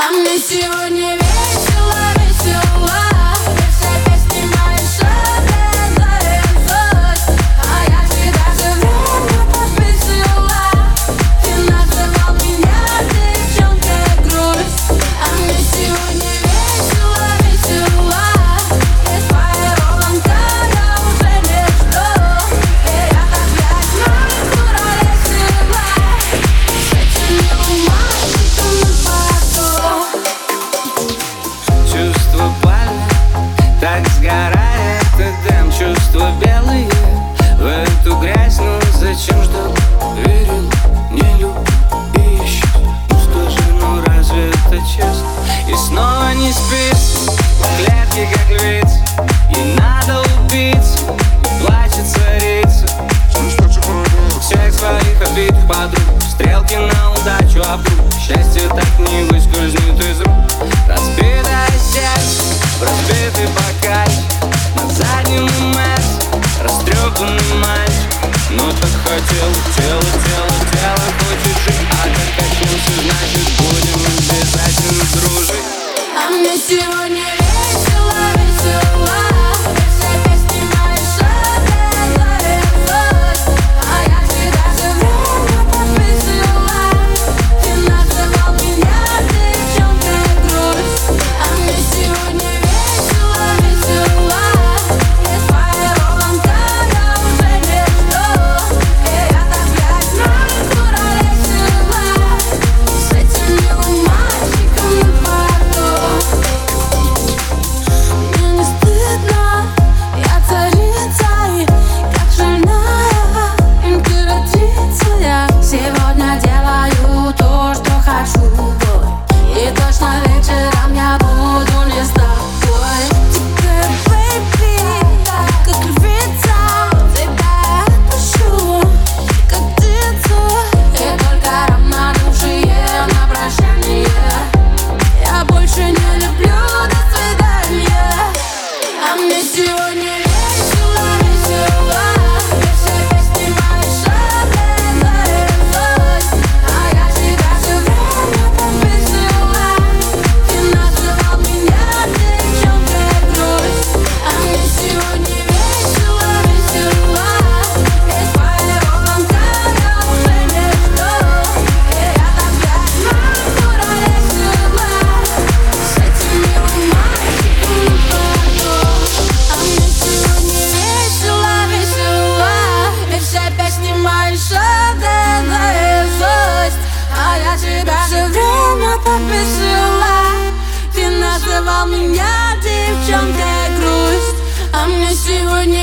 А мне сегодня вечером лунать Но ну так хотел тело, тело, тело хочет жить. А как как значит будем обязательно дружить. А мне сегодня мне сегодня мне сегодня